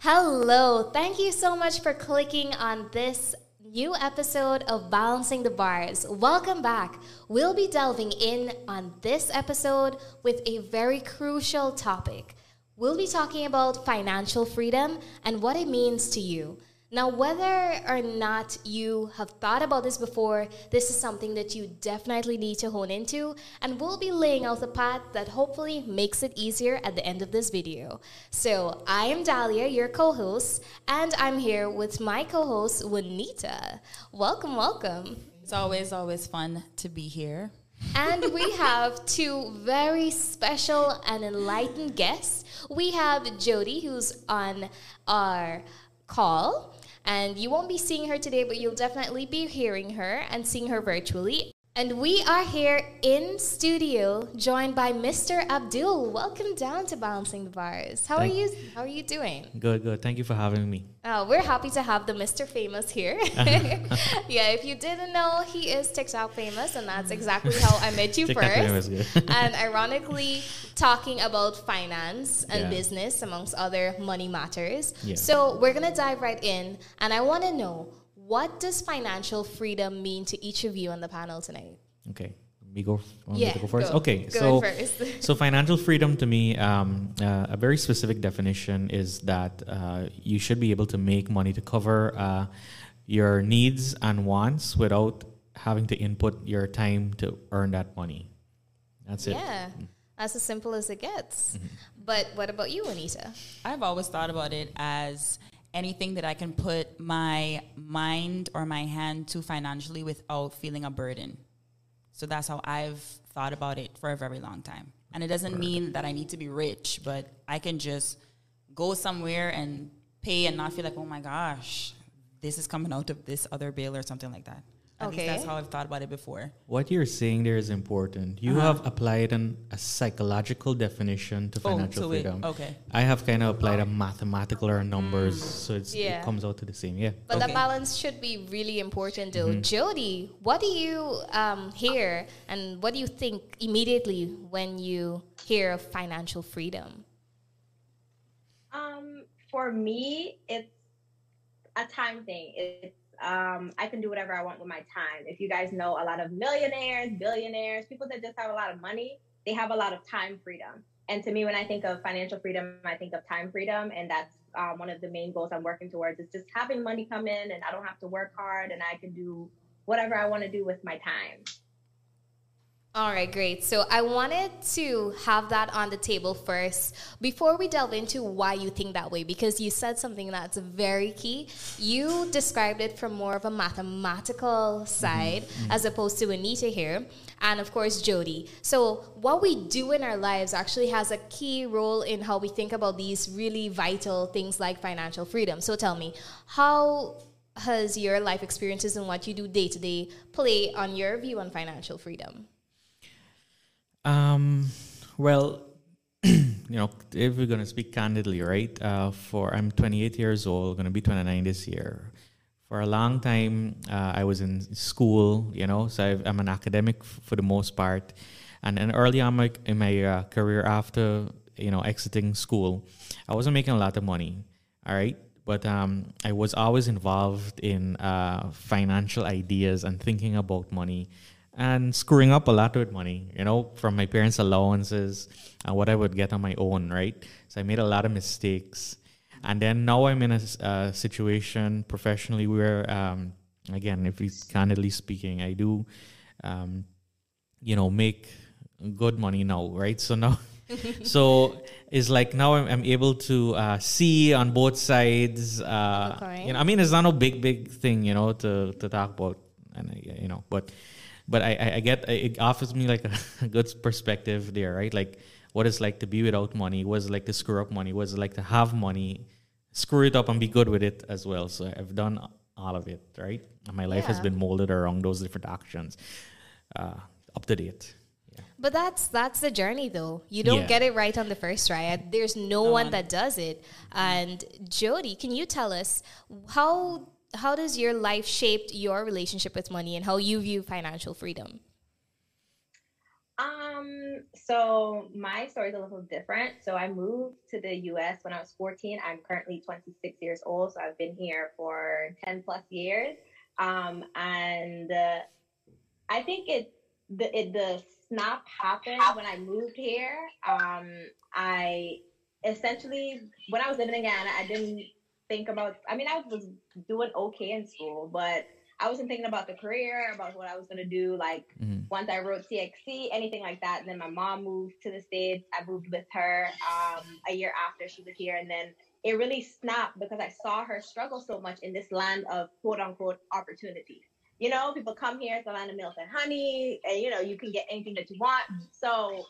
Hello, thank you so much for clicking on this new episode of Balancing the Bars. Welcome back. We'll be delving in on this episode with a very crucial topic. We'll be talking about financial freedom and what it means to you. Now, whether or not you have thought about this before, this is something that you definitely need to hone into, and we'll be laying out the path that hopefully makes it easier at the end of this video. So, I am Dahlia, your co host, and I'm here with my co host, Juanita. Welcome, welcome. It's always, always fun to be here. And we have two very special and enlightened guests. We have Jody, who's on our call. And you won't be seeing her today, but you'll definitely be hearing her and seeing her virtually. And we are here in studio, joined by Mr. Abdul. Welcome down to Balancing the Bars. How Thank- are you? How are you doing? Good, good. Thank you for having me. Oh, we're happy to have the Mr. Famous here. yeah, if you didn't know, he is TikTok famous, and that's exactly how I met you first. and ironically, talking about finance and Yeah. business, amongst other money matters. Yeah. So we're gonna dive right in, and I want to know what does financial freedom mean to each of you on the panel tonight? Okay, me go. Want Yeah, me to go first. go. Okay, Go so first. so financial freedom to me, um, uh, a very specific definition is that uh, you should be able to make money to cover uh, your needs and wants without having to input your time to earn that money. That's it. Yeah, that's as simple as it gets. Mm-hmm. But what about you, Anita? I've always thought about it as anything that I can put my mind or my hand to financially without feeling a burden. So that's how I've thought about it for a very long time. And it doesn't mean that I need to be rich, but I can just go somewhere and pay and not feel like, oh my gosh, this is coming out of this other bill or something like that. At Okay. least that's how I've thought about it before. What you're saying there is important. You Uh-huh. have applied an, a psychological definition to Oh, financial to it. freedom. Okay. I have kind of applied a mathematical or numbers, so it's, Yeah. it comes out to the same. Yeah. But the balance should be really important, though. Mm-hmm. Jody, what do you um, hear and what do you think immediately when you hear of financial freedom? Um, for me, it's a time thing. It's um, I can do whatever I want with my time. If you guys know a lot of millionaires, billionaires, people that just have a lot of money, they have a lot of time freedom. And to me, when I think of financial freedom, I think of time freedom, and that's um, one of the main goals I'm working towards. Is just having money come in, and I don't have to work hard, and I can do whatever I want to do with my time. All right, great. So I wanted to have that on the table first before we delve into why you think that way, because you said something that's very key. You described it from more of a mathematical side mm-hmm. Mm-hmm. as opposed to Anita here, and of course, Jody. So what we do in our lives actually has a key role in how we think about these really vital things like financial freedom. So tell me, how has your life experiences and what you do day to day play on your view on financial freedom? Um, well, you know, if we're gonna speak candidly, right? Uh, for I'm 28 years old, gonna be 29 this year. For a long time, uh, I was in school, you know, so I've, I'm an academic f- for the most part. And and early on my, in my uh, career after you know exiting school, I wasn't making a lot of money. All right. But um, I was always involved in uh, financial ideas and thinking about money and screwing up a lot with money, you know, from my parents' allowances and what I would get on my own, right? So I made a lot of mistakes. And then now I'm in a uh, situation professionally where, um, again, if we candidly speaking, I do, um, you know, make good money now, right? So now, so it's like now I'm, I'm able to uh, see on both sides. Uh, Okay. You know, I mean, it's not a big, big thing, you know, to to talk about, and you know, but but I, I, I get it offers me like a, a good perspective there, right? Like what it's like to be without money, what it's like to screw up money, what it's like to have money, screw it up and be good with it as well. So I've done all of it, right? And my life has been molded around those different actions, uh, up to date. But that's that's the journey though. You don't Yeah. get it right on the first try. And There's no, one one. that does it. And Jody, can you tell us how how does your life shaped your relationship with money and how you view financial freedom? Um, so my story is a little different. So I moved to the US when I was 14. I'm currently 26 years old, so I've been here for 10 plus years. Um, and uh, I think it the it, the snap happened when I moved here. Um, I essentially when I was living in Guyana, I didn't think about. I mean, I was doing okay in school, but I wasn't thinking about the career, about what I was gonna do. Like Mhm. once I wrote CXC, anything like that. And then my mom moved to the States. I moved with her um, a year after she was here. And then it really snapped because I saw her struggle so much in this land of quote unquote opportunity. You know, people come here, it's the land of milk and honey, and you know, you can get anything that you want. So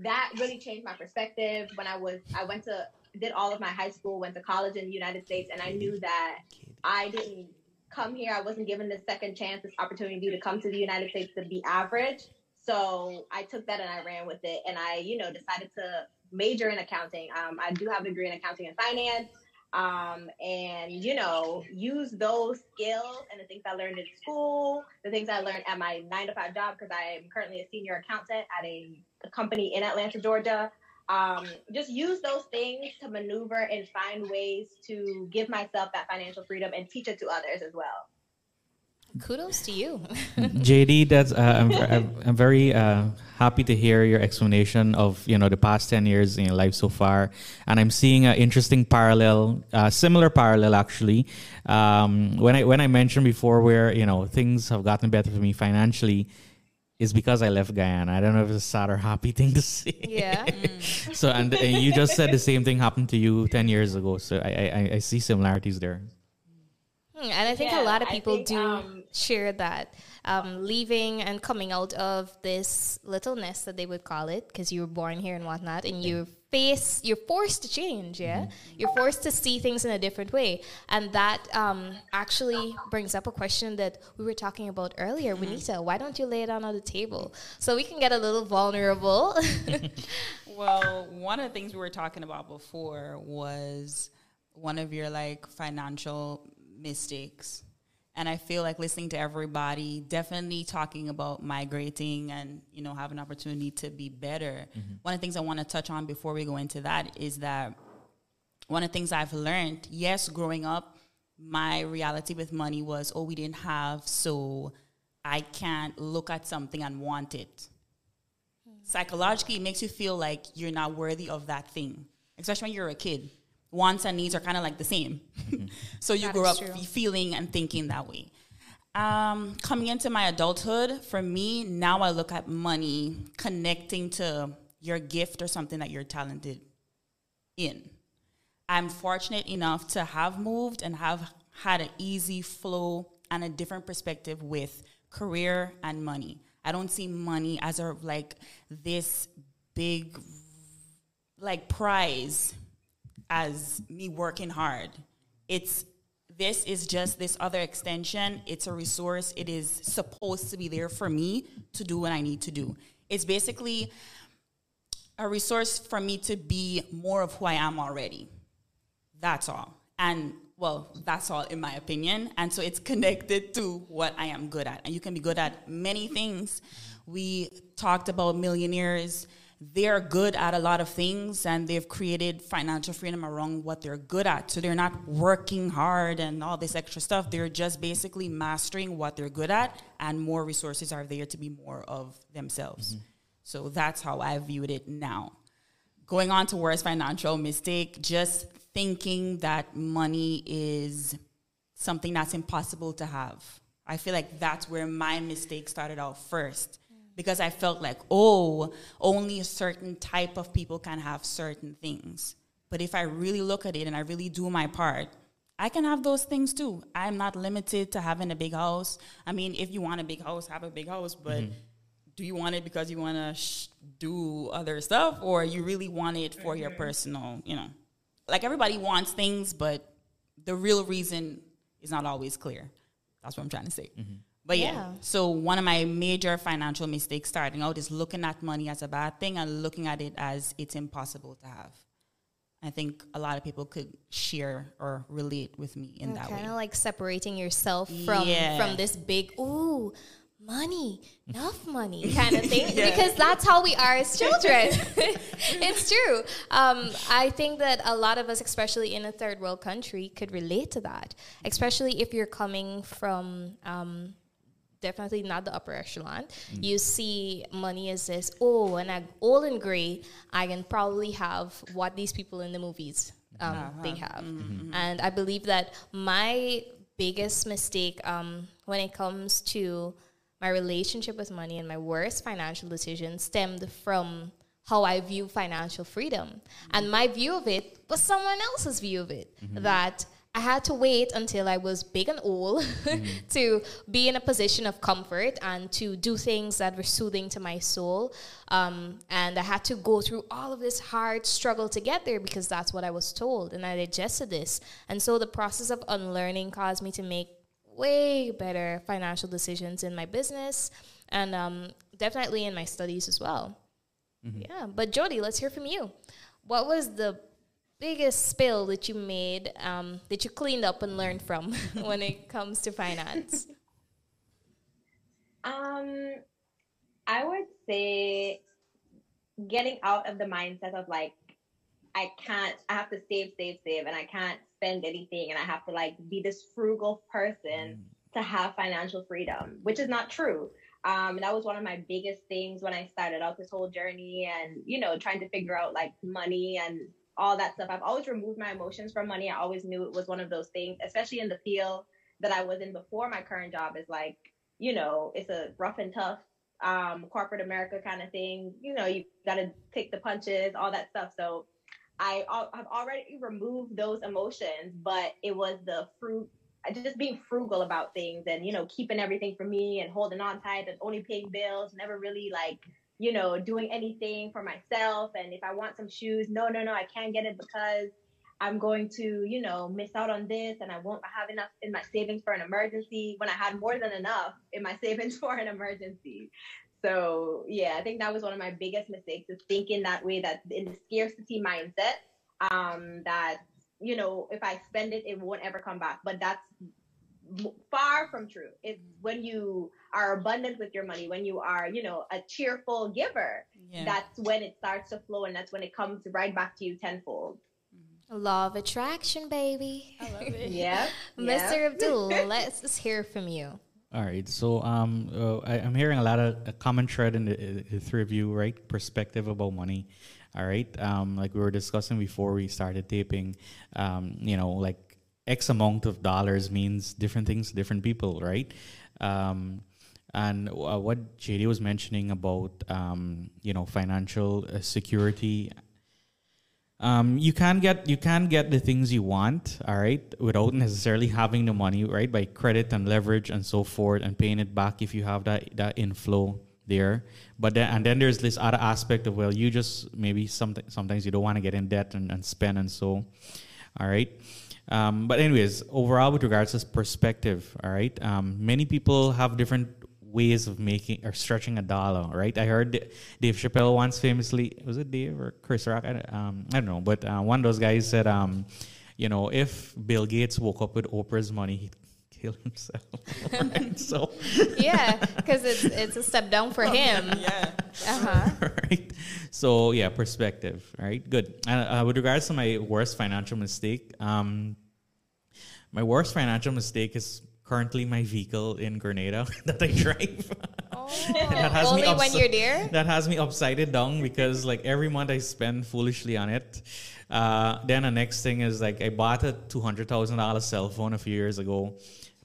that really changed my perspective when I was, I went to, did all of my high school, went to college in the United States, and I knew that I didn't come here. I wasn't given the second chance, this opportunity to come to the United States to be average. So I took that and I ran with it. And I, you know, decided to major in accounting. Um, I do have a degree in accounting and finance. Um, and, you know, use those skills and the things I learned in school, the things I learned at my nine to five job, because I am currently a senior accountant at a, a company in Atlanta, Georgia. Um, just use those things to maneuver and find ways to give myself that financial freedom and teach it to others as well. Kudos to you. JD, that's uh, I'm, I'm, I'm very uh, happy to hear your explanation of you know the past ten years in your life so far, and I'm seeing an interesting parallel, uh, similar parallel actually. Um, when I when I mentioned before where you know things have gotten better for me financially, is because I left Guyana. I don't know if it's a sad or happy thing to say. yeah. So and, and you just said the same thing happened to you ten years ago. So I I, I see similarities there. Hmm, And I think a lot of people think, do um, share that um, leaving and coming out of this little nest that they would call it because you were born here and whatnot, and you face you're forced to change. Yeah, you're forced to see things in a different way, and that um, actually brings up a question that we were talking about earlier. Juanita, why don't you lay it on the table so we can get a little vulnerable? Well, one of the things we were talking about before was one of your like financial mistakes. And I feel like listening to everybody, definitely talking about migrating and, you know, have an opportunity to be better. Mm-hmm. One of the things I want to touch on before we go into that is that one of the things I've learned, yes, growing up, my reality with money was, oh, we didn't have, so I can't look at something and want it hmm. psychologically it makes you feel like you're not worthy of that thing especially when you're a kid wants and needs are kind of like the same. So you That grow up true. feeling and thinking that way. Um, coming into my adulthood for me now i look at money connecting to your gift or something that you're talented in. I'm fortunate enough to have moved and have had an easy flow and a different perspective with career and money. I don't see money as a like this big like prize as me working hard. It's this is just this other extension. It's a resource. It is supposed to be there for me to do what I need to do. It's basically a resource for me to be more of who I am already. That's all. And well, that's all in my opinion. And so it's connected to what I am good at. And you can be good at many things. We talked about millionaires. They're good at a lot of things and they've created financial freedom around what they're good at. So they're not working hard and all this extra stuff. They're just basically mastering what they're good at and more resources are there to be more of themselves. Mm-hmm. So that's how I viewed it now going on to worst financial mistake, just thinking that money is something that's impossible to have. I feel like that's where my mistake started out first because I felt like, oh, only a certain type of people can have certain things. But if I really look at it and I really do my part, I can have those things too. I'm not limited to having a big house. I mean, if you want a big house, have a big house, but mm-hmm. do you want it because you want to sh- do other stuff or you really want it for your mm-hmm. personal, you know? Like everybody wants things, but the real reason is not always clear. That's what I'm trying to say. Mm-hmm. But yeah. Yeah. so one of my major financial mistakes starting out is looking at money as a bad thing and looking at it as it's impossible to have. I think a lot of people could share or relate with me in that way. kind of like separating yourself from Yeah. from this big ooh money enough money kind of thing because that's how we are as children it's true um, i think that a lot of us especially in a third world country could relate to that especially if you're coming from um, definitely not the upper echelon. Mm. You see money as this, oh, when I'm old and gray, I can probably have what these people in the movies um, mm-hmm. they uh-huh. have. Mm-hmm. Mm-hmm. And I believe that my biggest mistake um, when it comes to my relationship with money and my worst financial decision stemmed from how I view financial freedom. And my view of it was someone else's view of it. That I had to wait until I was big and old to be in a position of comfort and to do things that were soothing to my soul. Um, and I had to go through all of this hard struggle to get there because that's what I was told. And I digested this. And so the process of unlearning caused me to make way better financial decisions in my business and um, definitely in my studies as well. Yeah. But Jody, let's hear from you. What was the biggest spill that you made um, that you cleaned up and learned from when it comes to finance? Um, I would say getting out of the mindset of like, I can't, I have to save, save, save, and I can't spend anything, and I have to like be this frugal person to have financial freedom, which is not true. Um, and that was one of my biggest things when I started out this whole journey and, you know, trying to figure out like money and all that stuff. I've always removed my emotions from money. I always knew it was one of those things, especially in the field that I was in before my current job is like, you know, it's a rough and tough um, corporate America kind of thing. You know, you got to take the punches, all that stuff. So I have already removed those emotions, but it was the fruit, just being frugal about things and, you know, keeping everything for me and holding on tight and only paying bills, never really like, you know, doing anything for myself. And if I want some shoes, no, no, no, I can't get it because I'm going to, you know, miss out on this and I won't have enough in my savings for an emergency when I had more than enough in my savings for an emergency. So yeah, I think that was one of my biggest mistakes is thinking that way that in the scarcity mindset, um, that, you know, if I spend it, it won't ever come back. But that's far from true. It's when you are abundant with your money, when you are, you know, a cheerful giver, Yeah. that's when it starts to flow and that's when it comes right back to you tenfold. Law of attraction, baby. I love it. Yeah. Mr. Abdul, let's hear from you. All right. So um, uh, I, I'm hearing a lot of a common thread in the, the three of you, right? Perspective about money. All right. Um, like we were discussing before we started taping, um, you know, like X amount of dollars means different things to different people, right? Um, and uh, what JD was mentioning about, um, you know, financial uh, security um, you can get you can get the things you want, all right, without necessarily having the money, right? By credit and leverage and so forth, and paying it back if you have that that inflow there. But then and then there's this other aspect of well, you just maybe something sometimes you don't want to get in debt and, and spend and so, all right. Um, but anyways, overall with regards to perspective, all right, um, many people have different ways of making or stretching a dollar, right? I heard Dave Chappelle once famously, was it Dave or Chris Rock? I, don't- um, I don't know, but uh, one of those guys said, um, you know, if Bill Gates woke up with Oprah's money, he'd kill himself. right? So, Yeah, because it's it's a step down for him. Yeah. Uh huh. right? So yeah, perspective. Right, good. Uh, with regards to my worst financial mistake, um, my worst financial mistake is currently my vehicle in Grenada that I drive. That has me Only when you're there. that has me upside down because like every month I spend foolishly on it. Uh, then the next thing is like I bought a two hundred thousand dollar cell phone a few years ago,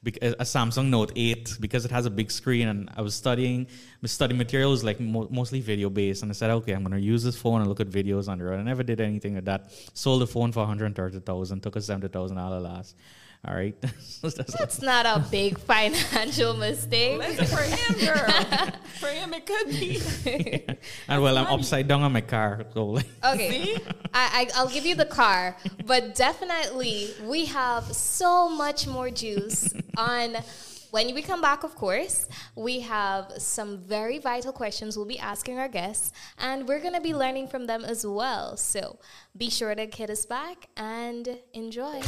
bec- a Samsung Note eight because it has a big screen and I was studying. My study material is like mo- mostly video based, and I said, okay, I'm gonna use this phone and look at videos on the road. I never did anything with that. Sold the phone for one hundred thirty thousand, took a seventy thousand dollar loss. All right, So that's That's not a big financial mistake. Listen, for him, girl. for him, it could be. and well, I'm upside down on my car. So like, Okay, See? I, I I'll give you the car, but definitely we have so much more juice on when we come back, of course, we have some very vital questions we'll be asking our guests, and we're going to be learning from them as well. So be sure to hit us back and enjoy.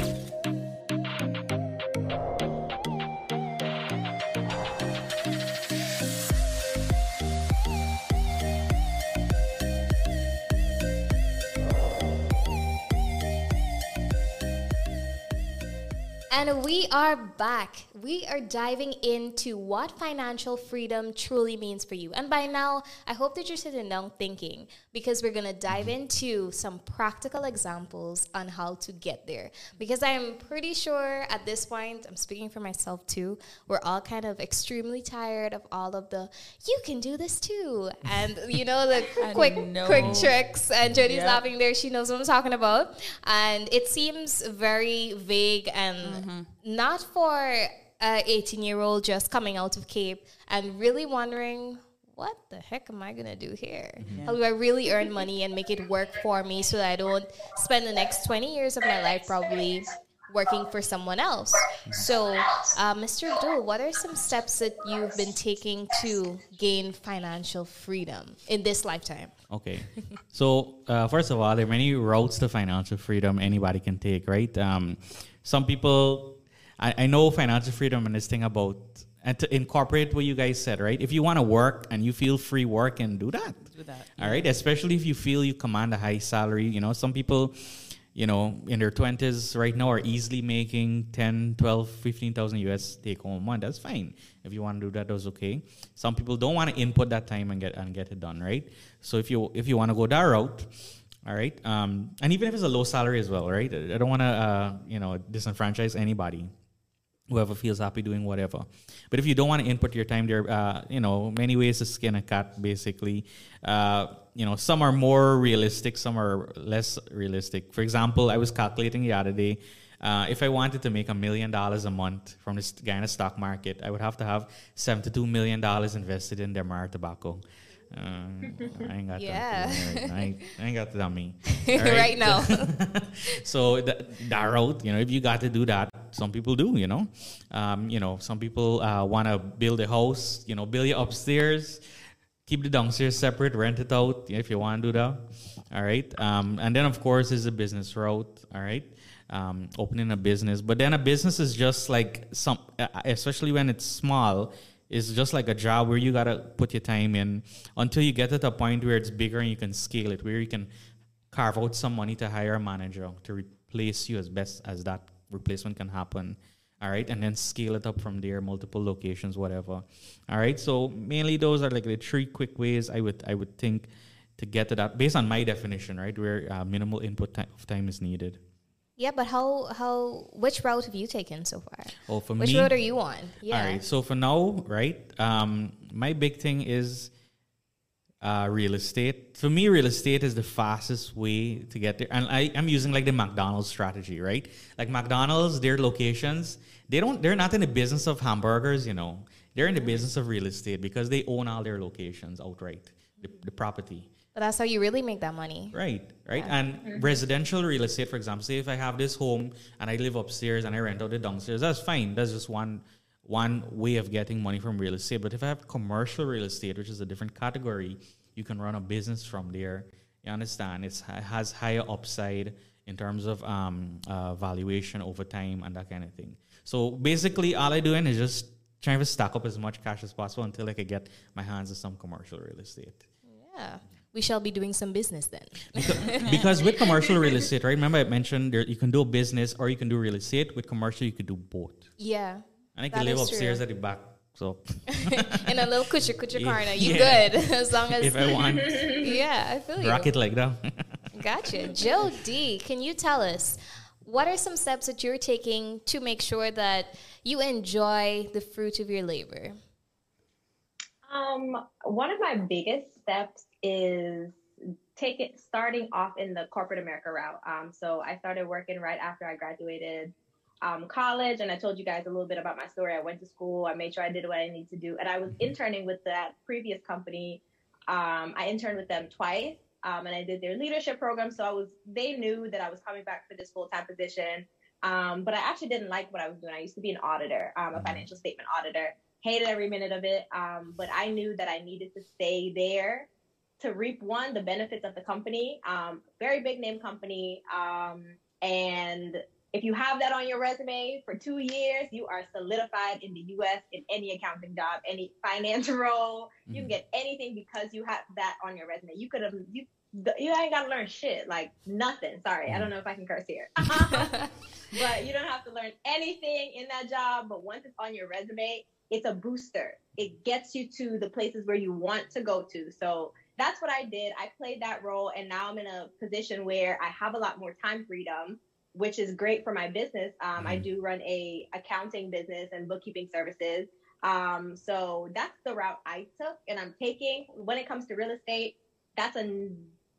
And we are back. We are diving into what financial freedom truly means for you. And by now, I hope that you're sitting down thinking because we're going to dive into some practical examples on how to get there. Because I'm pretty sure at this point, I'm speaking for myself too, we're all kind of extremely tired of all of the, you can do this too. And, you know, the quick, know. quick tricks. And Jody's yep. laughing there. She knows what I'm talking about. And it seems very vague and. Mm-hmm mm-hmm. not for a 18 year old just coming out of CAPE and really wondering what the heck am I gonna do here? Mm-hmm. How do I really earn money and make it work for me so that I don't spend the next 20 years of my life probably working for someone else? So, uh, Mr. Abdul, what are some steps that you've been taking to gain financial freedom in this lifetime? Okay. so, uh, first of all, there are many routes to financial freedom anybody can take, right? Um, some people, I, I know financial freedom and this thing about and to incorporate what you guys said, right? If you want to work and you feel free work and do that. Do that. All right. Especially if you feel you command a high salary. You know, some people, you know, in their 20s right now are easily making 10, 12, 15,000 US take home month. That's fine. If you want to do that, that's okay. Some people don't want to input that time and get and get it done, right? So if you if you want to go that route, all right. Um, and even if it's a low salary as well, right? I don't want to, uh, you know, disenfranchise anybody. Whoever feels happy doing whatever. But if you don't want to input your time there, uh, you know, many ways to skin a cat, basically. Uh, you know, some are more realistic, some are less realistic. For example, I was calculating the other day. Uh, if I wanted to make a million dollars a month from this in stock market, I would have to have $72 million invested in Demerara tobacco. Uh, I ain't got yeah. that. I ain't, I ain't got that on me. Right? right, now. so that, that route, you know, if you got to do that, some people do, you know. Um, you know, some people uh, want to build a house, you know, build it upstairs, keep the downstairs separate, rent it out if you want to do that. All right. Um, and then, of course, is a business route. All right. Um, opening a business. But then a business is just like some, especially when it's small, it's just like a job where you gotta put your time in until you get to the point where it's bigger and you can scale it, where you can carve out some money to hire a manager to replace you as best as that replacement can happen. All right, and then scale it up from there, multiple locations, whatever. All right, so mainly those are like the three quick ways I would I would think to get to that based on my definition, right, where uh, minimal input of time is needed. Yeah, but how how which route have you taken so far? Oh, for which me, route are you on? Yeah. All right. So for now, right, um, my big thing is uh, real estate. For me, real estate is the fastest way to get there, and I, I'm using like the McDonald's strategy, right? Like McDonald's, their locations, they don't, they're not in the business of hamburgers, you know. They're in the business of real estate because they own all their locations outright, the, the property. But that's how you really make that money. Right, right. Yeah. And mm-hmm. residential real estate, for example, say if I have this home and I live upstairs and I rent out the downstairs, that's fine. That's just one one way of getting money from real estate. But if I have commercial real estate, which is a different category, you can run a business from there. You understand? It's, it has higher upside in terms of um, uh, valuation over time and that kind of thing. So basically, all I'm doing is just trying to stack up as much cash as possible until I can get my hands on some commercial real estate. Yeah we shall be doing some business then. because, because, with commercial real estate, right? Remember I mentioned there, you can do a business or you can do real estate. With commercial, you could do both. Yeah. And I can live upstairs true. at the back. So in a little kucha kucha corner, you yeah. good as long as if I want. yeah, I feel you. Rock it like that. gotcha, Joe D. Can you tell us what are some steps that you're taking to make sure that you enjoy the fruit of your labor? Um, one of my biggest steps is take it starting off in the corporate America route. Um, so I started working right after I graduated um, college, and I told you guys a little bit about my story. I went to school, I made sure I did what I need to do, and I was interning with that previous company. Um, I interned with them twice, um, and I did their leadership program. So I was, they knew that I was coming back for this full time position. Um, but I actually didn't like what I was doing. I used to be an auditor, um, a mm-hmm. financial statement auditor. Hated every minute of it. Um, but I knew that I needed to stay there to reap one the benefits of the company. Um, very big name company, um, and if you have that on your resume for two years, you are solidified in the U.S. in any accounting job, any finance role. Mm-hmm. You can mm-hmm. get anything because you have that on your resume. You could have you you ain't got to learn shit like nothing. Sorry. I don't know if I can curse here, but you don't have to learn anything in that job. But once it's on your resume, it's a booster. It gets you to the places where you want to go to. So that's what I did. I played that role, and now I'm in a position where I have a lot more time freedom which is great for my business. Um, mm-hmm. I do run a accounting business and bookkeeping services. Um, so that's the route I took and I'm taking. When it comes to real estate, that's a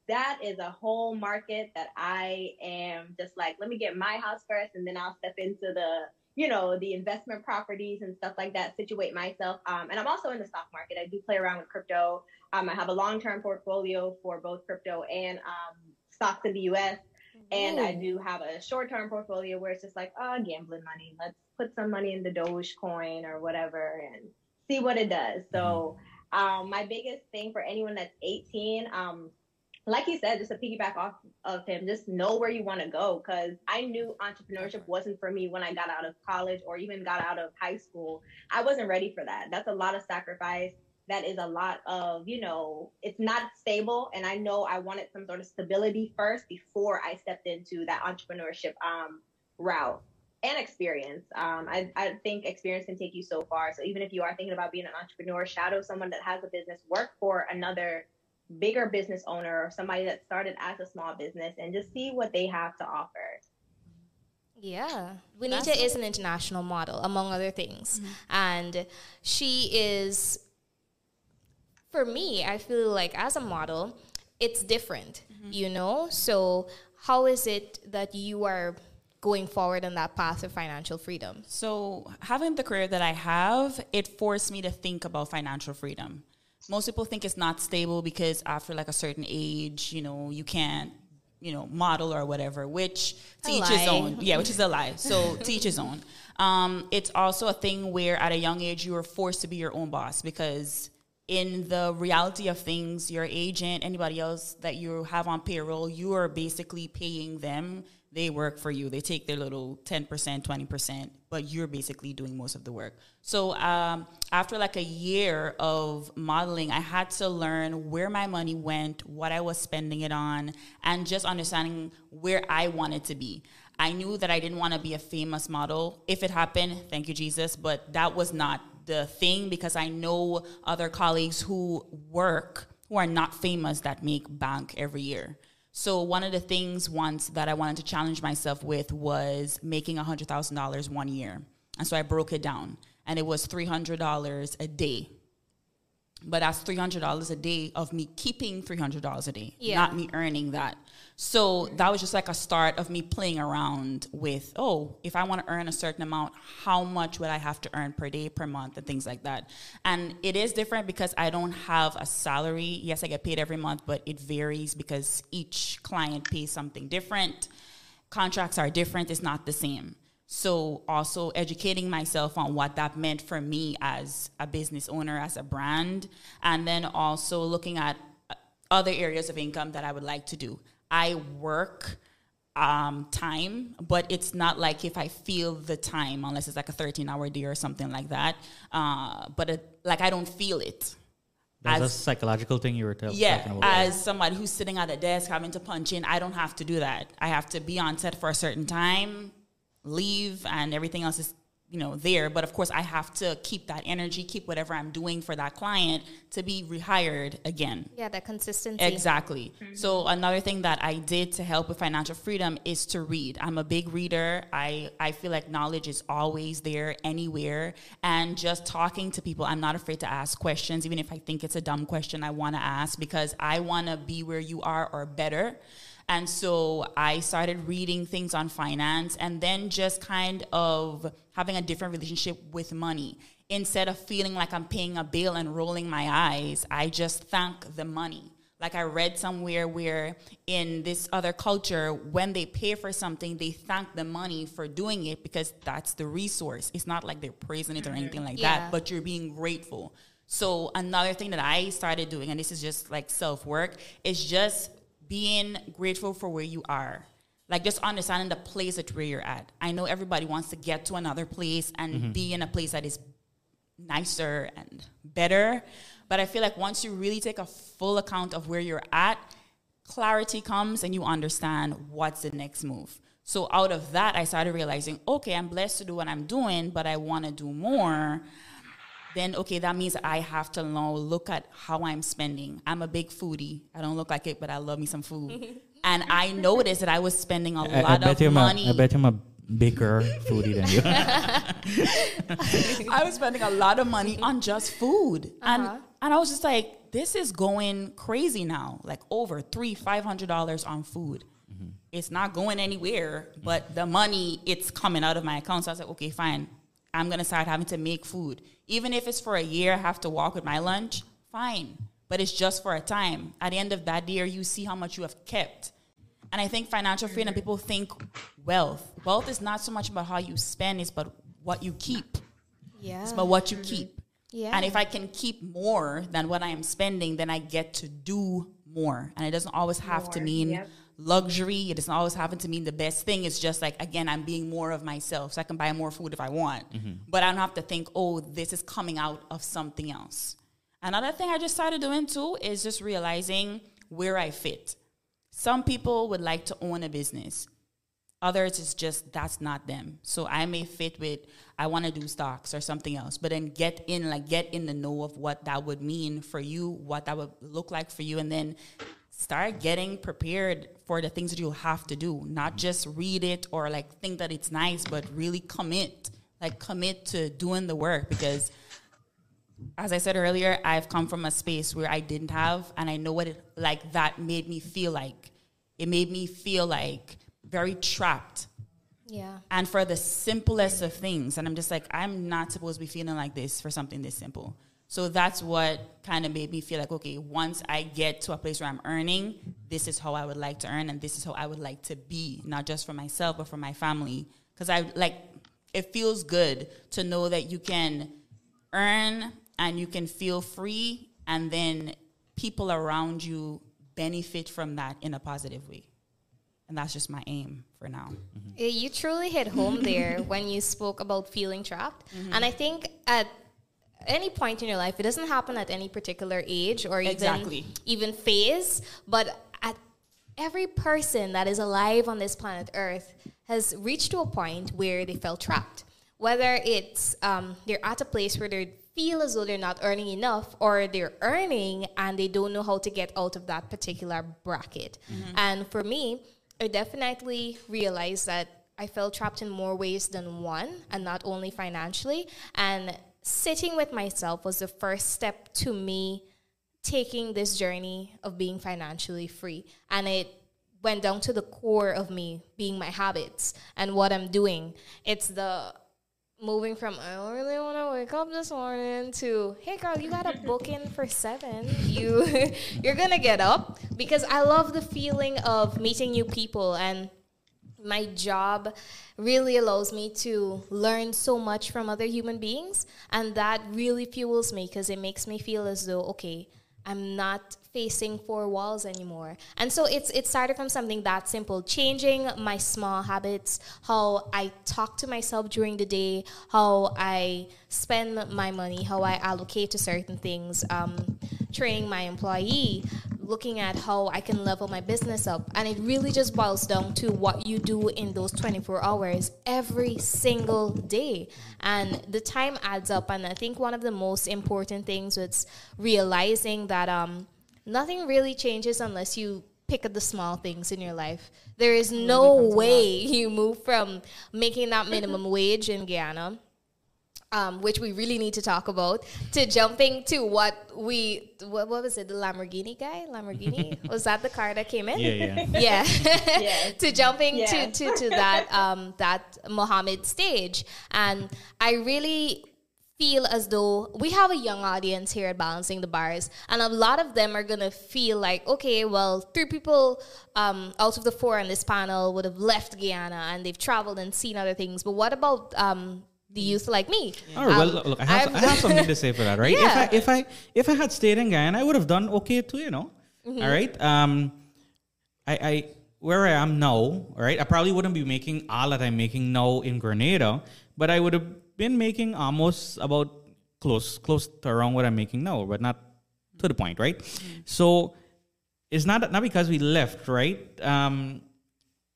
that is a whole market that I am just like, let me get my house first, and then I'll step into the you know the investment properties and stuff like that. Situate myself. Um, and I'm also in the stock market. I do play around with crypto. Um, I have a long term portfolio for both crypto and um, stocks in the U.S. And I do have a short term portfolio where it's just like, oh, gambling money. Let's put some money in the Dogecoin or whatever and see what it does. So, mm-hmm. um, my biggest thing for anyone that's 18, um, like you said, just to piggyback off of him, just know where you want to go. Cause I knew entrepreneurship wasn't for me when I got out of college or even got out of high school. I wasn't ready for that. That's a lot of sacrifice that is a lot of, you know, it's not stable. And I know I wanted some sort of stability first before I stepped into that entrepreneurship um, route and experience. Um, I, I think experience can take you so far. So even if you are thinking about being an entrepreneur, shadow someone that has a business, work for another bigger business owner or somebody that started as a small business and just see what they have to offer. Yeah. Juanita is an international model, among other things. Mm-hmm. And she is for me, I feel like as a model, it's different, mm-hmm. you know? So, how is it that you are going forward on that path of financial freedom? So, having the career that I have, it forced me to think about financial freedom. Most people think it's not stable because after like a certain age, you know, you can't you know, model or whatever, which to each his own. Yeah, which is a lie. So to each his own. Um, it's also a thing where at a young age you are forced to be your own boss because in the reality of things, your agent, anybody else that you have on payroll, you are basically paying them. They work for you. They take their little 10%, 20%, but you're basically doing most of the work. So um, after like a year of modeling, I had to learn where my money went, what I was spending it on, and just understanding where I wanted to be. I knew that I didn't want to be a famous model. If it happened, thank you, Jesus, but that was not the thing because I know other colleagues who work who are not famous that make bank every year. So one of the things once that I wanted to challenge myself with was making $100,000 one year. And so I broke it down and it was $300 a day but that's three hundred dollars a day of me keeping three hundred dollars a day, yeah. not me earning that. So that was just like a start of me playing around with, oh, if I want to earn a certain amount, how much would I have to earn per day, per month, and things like that. And it is different because I don't have a salary. Yes, I get paid every month, but it varies because each client pays something different. Contracts are different. It's not the same. So also educating myself on what that meant for me as a business owner, as a brand, and then also looking at uh, other areas of income that I would like to do. I work um, time, but it's not like if I feel the time, unless it's like a 13 hour day or something like that. Uh, but it, like I don't feel it. That's as, a psychological thing you were t- yeah, talking about. As somebody who's sitting at a desk having to punch in, I don't have to do that. I have to be on set for a certain time, leave and everything else is you know there but of course i have to keep that energy keep whatever i'm doing for that client to be rehired again. Yeah that consistency. Exactly. Mm-hmm. so another thing that i did to help with financial freedom is to read. I'm a big reader. I i feel like knowledge is always there anywhere. And just talking to people i'm not afraid to ask questions. Even if i think it's a dumb question i want to ask because i want to be where you are or better and so I started reading things on finance and then just kind of having a different relationship with money. Instead of feeling like I'm paying a bill and rolling my eyes, I just thank the money. Like I read somewhere where in this other culture, when they pay for something, they thank the money for doing it because that's the resource. It's not like they're praising it or anything like Yeah. that, but you're being grateful. So another thing that I started doing, and this is just like self work, is just being grateful for where you are. Like just understanding the place that where you're at. I know everybody wants to get to another place and mm-hmm. be in a place that is nicer and better. But I feel like once you really take a full account of where you're at, clarity comes and you understand what's the next move. So out of that, I started realizing, okay, I'm blessed to do what I'm doing, but I want to do more. Then okay, that means I have to now look at how I'm spending. I'm a big foodie. I don't look like it, but I love me some food. and I noticed that I was spending a I, I lot bet of money. A, I bet him a bigger foodie than you. I was spending a lot of money on just food, and uh-huh. and I was just like, this is going crazy now. Like over three, five hundred dollars on food. Mm-hmm. It's not going anywhere, but the money it's coming out of my account. So I was like, okay, fine. I'm gonna start having to make food, even if it's for a year. I have to walk with my lunch. Fine, but it's just for a time. At the end of that year, you see how much you have kept. And I think financial freedom, mm-hmm. people think wealth. Wealth is not so much about how you spend, it's about what you keep. Yeah. It's about what you mm-hmm. keep. Yeah. And if I can keep more than what I am spending, then I get to do more. And it doesn't always have to mean yep. Luxury. It doesn't always have to mean the best thing. It's just like, again, I'm being more of myself. So I can buy more food if I want. Mm-hmm. But I don't have to think, oh, this is coming out of something else. Another thing I just started doing too is just realizing where I fit. Some people would like to own a business. Others is just that's not them. So I may fit with I want to do stocks or something else, but then get in like get in the know of what that would mean for you, what that would look like for you, and then start getting prepared for the things that you have to do. Not mm-hmm. just read it or like think that it's nice, but really commit. Like commit to doing the work because as I said earlier, I've come from a space where I didn't have, and I know what it like that made me feel like. It made me feel like very trapped. yeah. And for the simplest of things, and I'm just like, I'm not supposed to be feeling like this for something this simple. So that's what kind of made me feel like, okay, once I get to a place where I'm earning, this is how I would like to earn, and this is how I would like to be, not just for myself, but for my family. Because I like, it feels good to know that you can earn and you can feel free, and then people around you benefit from that in a positive way. And that's just my aim for now. Mm-hmm. Yeah, You truly hit home there when you spoke about feeling trapped. Mm-hmm. And I think at any point in your life, it doesn't happen at any particular age or even, Exactly. even phase, but at every person that is alive on this planet Earth has reached to a point where they felt trapped. Whether it's um, they're at a place where they feel as though they're not earning enough, or they're earning and they don't know how to get out of that particular bracket. And for me, I definitely realized that I felt trapped in more ways than one, and not only financially. And sitting with myself was the first step to me taking this journey of being financially free. And it went down to the core of me being my habits and what I'm doing. It's the moving from I don't really want to wake up this morning to hey girl, you got a booking for seven. You you're gonna get up because I love the feeling of meeting new people and my job really allows me to learn so much from other human beings and that really fuels me because it makes me feel as though okay i'm not facing four walls anymore and so it's it started from something that simple changing my small habits how i talk to myself during the day how i spend my money how i allocate to certain things um, training my employee looking at how I can level my business up. And it really just boils down to what you do in those 24 hours every single day. And the time adds up. And I think one of the most important things is realizing that um, nothing really changes unless you pick at the small things in your life. There is no way you move from making that minimum wage in Guyana um, which we really need to talk about, to jumping to what we what, what was it? The Lamborghini guy, Lamborghini was that the car that came in? Yeah, yeah. yeah. Yes. to jumping Yeah. to, to to that um, that Mohammed stage, and I really feel as though we have a young audience here at Balancing the Bars, and a lot of them are gonna feel like, okay, well, three people um, out of the four on this panel would have left Guyana and they've traveled and seen other things. But what about um, the youth like me? All right, well, Um, look, I have, I have something to say for that, right? Yeah. If I if I if I had stayed in Guyana, I would have done okay too, you know. Mm-hmm. All right. Um, I, I where I am now, all right. I probably wouldn't be making all that I'm making now in Grenada, but I would have been making almost about close close to around what I'm making now, but not to the point, right? So it's not not because we left, right? Um,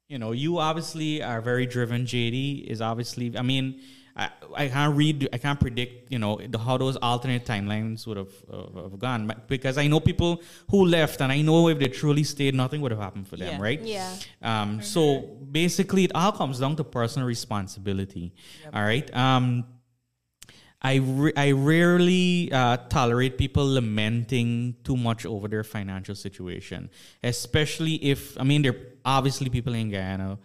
you know, you obviously are very driven. JD is obviously. I mean, I, I can't read. I can't predict. You know, the, how those alternate timelines would have, uh, have gone, but because I know people who left, and I know if they truly stayed, nothing would have happened for them, Yeah. right? Yeah. Um, So basically, it all comes down to personal responsibility. All right. Um, I re- I rarely uh, tolerate people lamenting too much over their financial situation, especially if I mean there are obviously people in Guyana,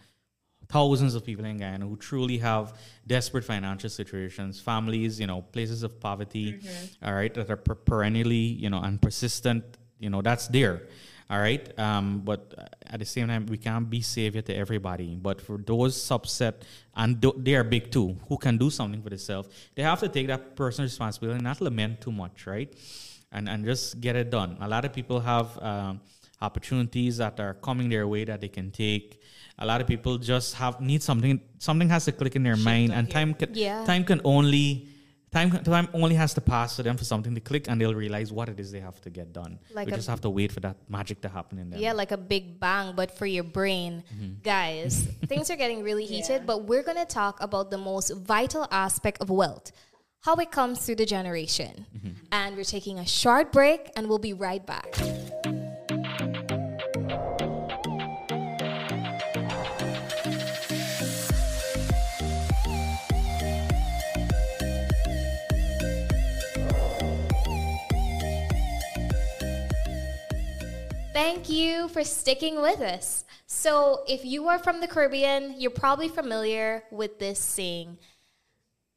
thousands of people in Guyana who truly have desperate financial situations, families, you know, places of poverty, all right, that are per- perennially, you know, and persistent. You know, that's there. All right. Um, but uh, at the same time, we can't be savior to everybody. But for those subset, and th- they are big too, who can do something for themselves, they have to take that personal responsibility and not lament too much, right? And and just get it done. A lot of people have um, opportunities that are coming their way that they can take. A lot of people just have need something. Something has to click in their mind, and time can Yeah. time can only. Time, time only has to pass to them for something to click and they'll realize what it is they have to get done. Like we a- just have to wait for that magic to happen in them. Yeah, like a big bang, but for your brain. Mm-hmm. Guys, things are getting really heated, but we're going to talk about the most vital aspect of wealth how it comes through the generation. Mm-hmm. And we're taking a short break, and we'll be right back. Thank you for sticking with us. So, if you are from the Caribbean, you're probably familiar with this saying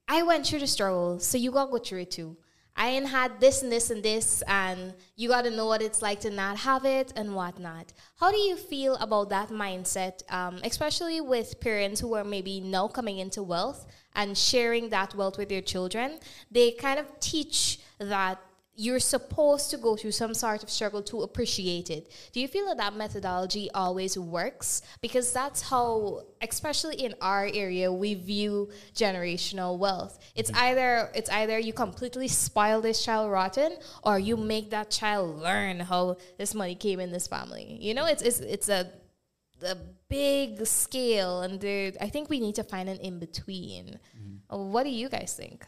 I went through the struggle, so you gotta go through it too. I ain't had this and this and this, and you gotta know what it's like to not have it and whatnot. How do you feel about that mindset, um, especially with parents who are maybe now coming into wealth and sharing that wealth with their children? They kind of teach that you're supposed to go through some sort of struggle to appreciate it. Do you feel that that methodology always works? Because that's how, especially in our area, we view generational wealth. It's mm-hmm. either it's either you completely spoil this child rotten, or you make that child learn how this money came in this family. You know, it's it's it's a a big scale, and there, I think we need to find an in between. Mm-hmm. What do you guys think?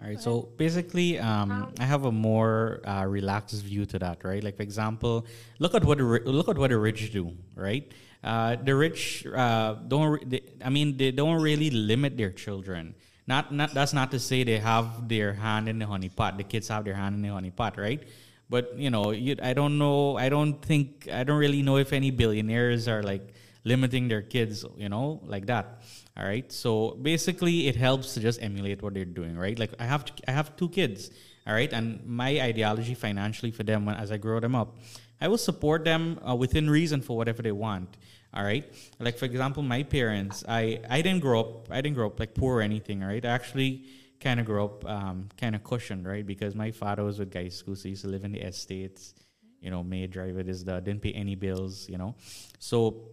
All right. So basically, um, I have a more uh, relaxed view to that, right? Like for example, look at what the ri- look at what the rich do, right? Uh, the rich uh, don't. Re- they, I mean, they don't really limit their children. Not, not. That's not to say they have their hand in the honey pot. The kids have their hand in the honey pot, right? But you know, you, I don't know. I don't think. I don't really know if any billionaires are like limiting their kids, you know, like that. All right. So basically, it helps to just emulate what they're doing, right? Like I have, I have two kids. All right, and my ideology financially for them, when, as I grow them up, I will support them uh, within reason for whatever they want. All right. Like for example, my parents, I I didn't grow up, I didn't grow up like poor or anything. All right. I actually kind of grew up um, kind of cushioned, right? Because my father was with GuySuCo, so he used to live in the estates. You know, maid driver this that didn't pay any bills. You know, so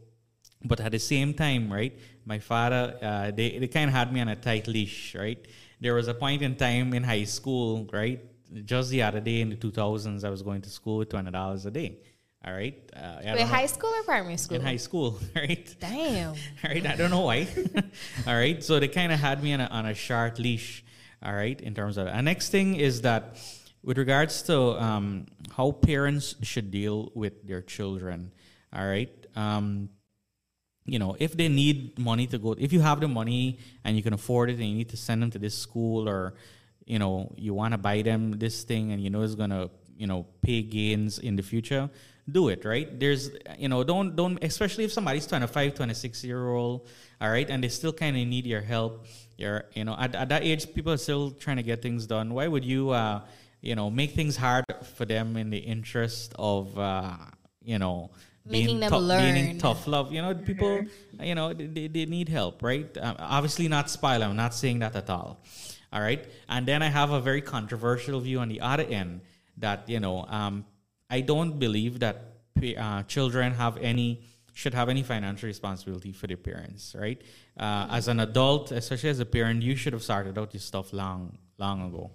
but at the same time, right, my father, uh, they, they kind of had me on a tight leash, right? There was a point in time in high school, right? Just the other day in the 2000s, I was going to school with $20 a day, all right? Uh, Wait, know- high school or primary school? in high school, right? Damn. right? I don't know why. all right. So they kind of had me on a, on a short leash. All right. In terms of, and next thing is that with regards to um, how parents should deal with their children. All right. Um, you know, if they need money to go, if you have the money and you can afford it and you need to send them to this school or, you know, you want to buy them this thing and you know it's going to, you know, pay gains in the future, do it, right? There's, you know, don't, don't, especially if somebody's 25, 26 year old, all right, and they still kind of need your help. You're, you know, at, at that age, people are still trying to get things done. Why would you, uh, you know, make things hard for them in the interest of, uh, you know, Making them learn. tough love. You know, people, you know, they, they need help, right? Um, obviously, not spile. I'm not saying that at all. All right. And then I have a very controversial view on the other end that, you know, um, I don't believe that uh, children have any, should have any financial responsibility for their parents, right? Uh, as an adult, especially as a parent, you should have started out your stuff long, long ago.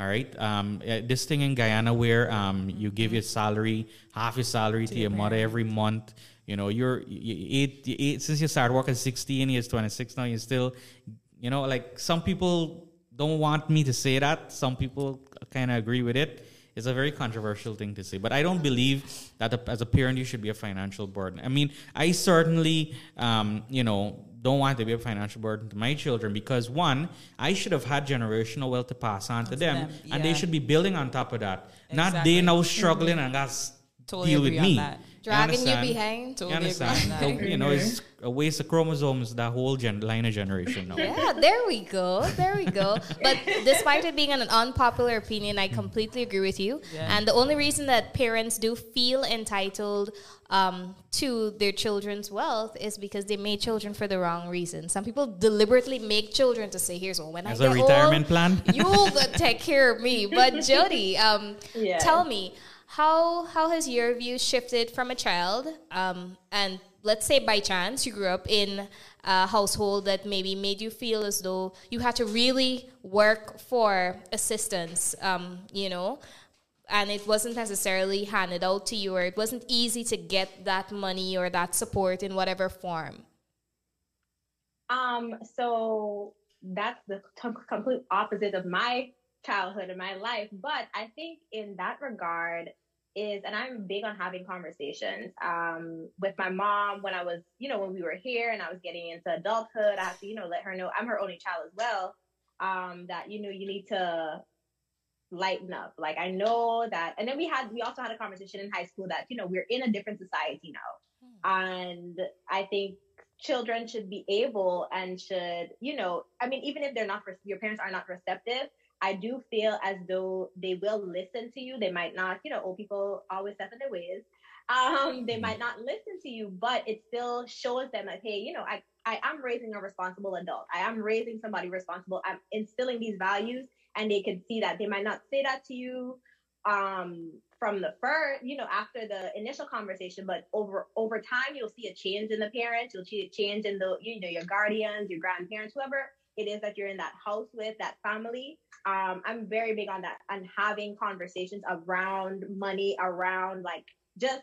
All right. Um, uh, this thing in Guyana where um, you give your salary, half your salary to, your mother every month. You know, you're you, eight, you eight since you started working 16, years 26 now, you're still, you know, like some people don't want me to say that. Some people kind of agree with it. It's a very controversial thing to say, but I don't believe that a, as a parent you should be a financial burden. I mean, I certainly, um, you know, don't want to be a financial burden to my children because one, I should have had generational wealth to pass on to them, them, and they should be building on top of that. Not they now mm-hmm. struggling and that's Totally deal with me. that. Dragging you understand? behind. You Totally agree understand? on you know, it's a waste of chromosomes. That whole gen- line of generation now. Yeah, there we go. There we go. But despite it being an unpopular opinion, I completely agree with you. Yeah. And the only reason that parents do feel entitled um, to their children's wealth is because they made children for the wrong reason. Some people deliberately make children to say, "Here's what when As I a get retirement old, plan? you'll take care of me." But Jody, um, Yeah. tell me how how has your view shifted from a child um, and let's say by chance you grew up in a household that maybe made you feel as though you had to really work for assistance um, you know and it wasn't necessarily handed out to you or it wasn't easy to get that money or that support in whatever form Um, so that's the complete opposite of my childhood and my life. But I think in that regard is, and I'm big on having conversations um, with my mom when I was, you know, when we were here and I was getting into adulthood. I have to, you know, let her know I'm her only child as well. Um, that you know you need to lighten up. Like I know that, and then we had we also had a conversation in high school that you know we're in a different society now, and I think children should be able and should you know I mean even if they're not your parents are not receptive. I do feel as though they will listen to you. They might not, you know, old people always set in their ways. Um, they might not listen to you, but it still shows them that, hey, you know, I, I am raising a responsible adult. I am raising somebody responsible. I'm instilling these values and they can see that they might not say that to you um from the first you know after the initial conversation but over over time you'll see a change in the parents you'll see a change in the you know your guardians your grandparents whoever it is that you're in that house with that family um i'm very big on that and having conversations around money around like just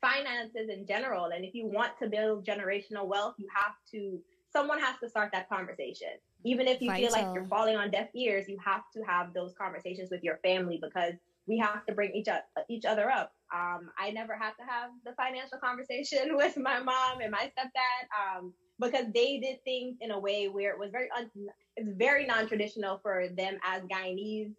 finances in general. And if you want to build generational wealth you have to someone has to start that conversation. Even if you feel like you're falling on deaf ears you have to have those conversations with your family because we have to bring each, o- each other up. Um, i never had to have the financial conversation with my mom and my stepdad. Um, because they did things in a way where it was very un- it's very non-traditional for them as guyanese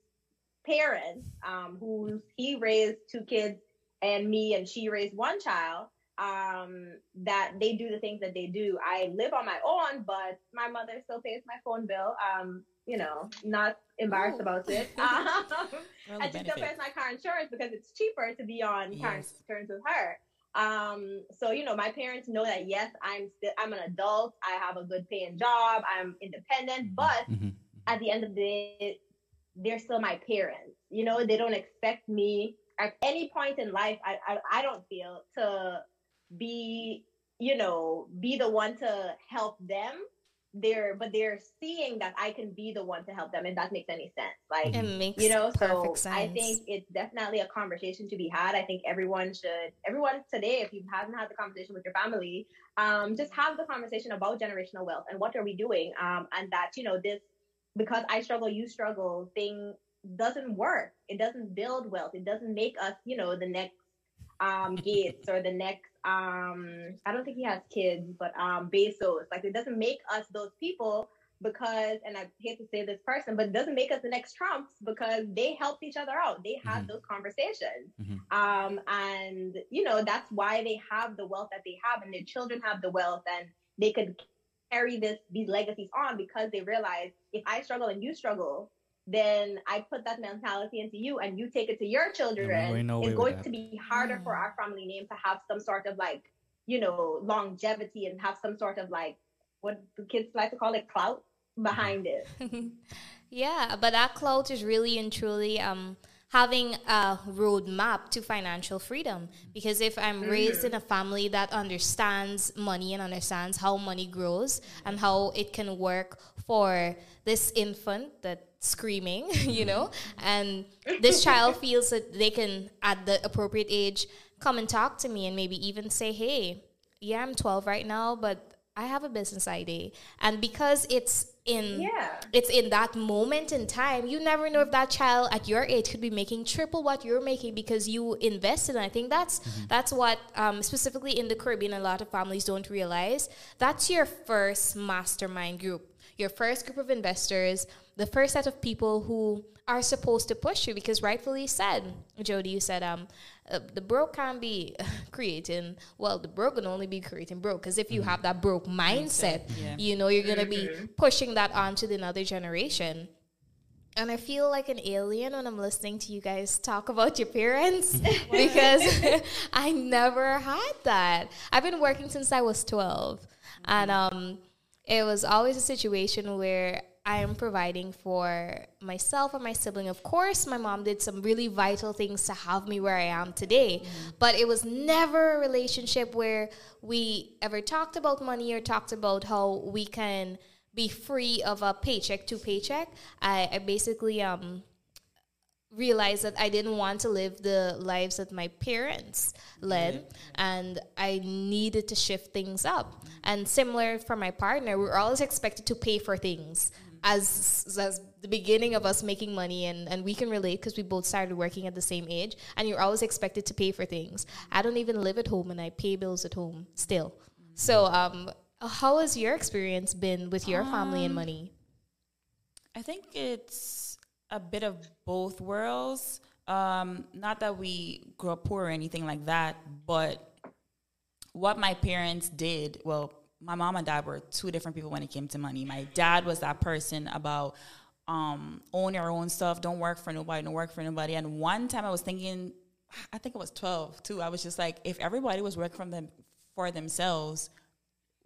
parents um, who he raised two kids and me and she raised one child um that they do the things that they do. I live on my own but my mother still pays my phone bill. Um you know not embarrassed Oh. about it. Um, the and she still pays my car insurance because it's cheaper to be on car insurance with her um so you know my parents know that yes i'm still i'm an adult i have a good paying job i'm independent but Mhm. at the end of the day, they're still my parents. You know, they don't expect me at any point in life. I, I, I don't feel to be, you know, be the one to help them. They're, but they're seeing that I can be the one to help them, if that makes any sense. Like, it makes you know so sense i think it's definitely a conversation to be had. I think everyone should everyone today if you haven't had the conversation with your family um, just have the conversation about generational wealth and what are we doing um, and that you know this because i struggle you struggle thing doesn't work. It doesn't build wealth. It doesn't make us you know the next um gates or the next um i don't think he has kids but um bezos like it doesn't make us those people because, and I hate to say this person, but it doesn't make us the next Trumps because they helped each other out. They had Mhm. those conversations. Mhm. Um, and, you know, that's why they have the wealth that they have and their children have the wealth and they could carry this these legacies on because they realize if I struggle and you struggle, then I put that mentality into you and you take it to your children. going no it's going to be harder for Mm. our family name to have some sort of like, you know, longevity and have some sort of like what the kids like to call it clout behind it. yeah, but that clout is really and truly um, having a roadmap to financial freedom. Because if I'm raised in a family that understands money and understands how money grows and how it can work for this infant that's screaming, you know, and this child feels that they can, at the appropriate age, come and talk to me and maybe even say, hey, yeah, I'm 12 right now, but I have a business idea. And because it's in Yeah. it's in that moment in time, you never know if that child at your age could be making triple what you're making because you invested. And I think that's that's what um, specifically in the Caribbean, a lot of families don't realize. That's your first mastermind group, your first group of investors, the first set of people who are supposed to push you. Because rightfully said, Jody, you said um, uh, the broke can't be creating. Well, the broke can only be creating broke. Because if you have that broke mindset, yeah. you know you're gonna be pushing that on to the another generation. And I feel like an alien when I'm listening to you guys talk about your parents because I never had that. I've been working since I was 12. And um, it was always a situation where I am providing for myself and my sibling. Of course, my mom did some really vital things to have me where I am today, but it was never a relationship where we ever talked about money or talked about how we can be free of a paycheck to paycheck. I, I basically um realized that I didn't want to live the lives that my parents led and I needed to shift things up. And similar for my partner, we we're always expected to pay for things. As, as the beginning of us making money and, and we can relate because we both started working at the same age and you're always expected to pay for things. I don't even live at home and i pay bills at home still. So um, how has your experience been with your family and money? I think it's a bit of both worlds. Um, not that we grew up poor or anything like that, but what my parents did, well, my mom and dad were two different people when it came to money. My dad was that person about um, own your own stuff, don't work for nobody, don't work for nobody. And one time I was thinking, I think it was 12 too. I was just like, if everybody was working from them for themselves,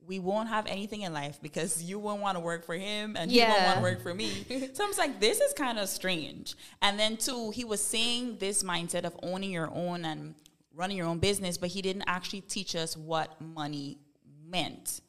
we won't have anything in life because you won't want to work for him and he won't want to work for me. so I was like, this is kind of strange. And then too, he was saying this mindset of owning your own and running your own business, but he didn't actually teach us what money meant.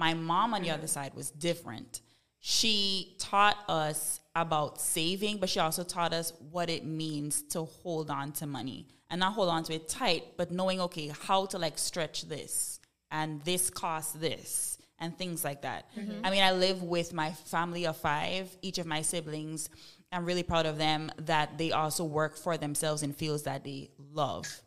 My mom on the other side was different. She taught us about saving, but she also taught us what it means to hold on to money and not hold on to it tight, but knowing, okay, how to like stretch this and this costs this and things like that. Mm-hmm. I mean, I live with my family of five, each of my siblings. I'm really proud of them that they also work for themselves in fields that they love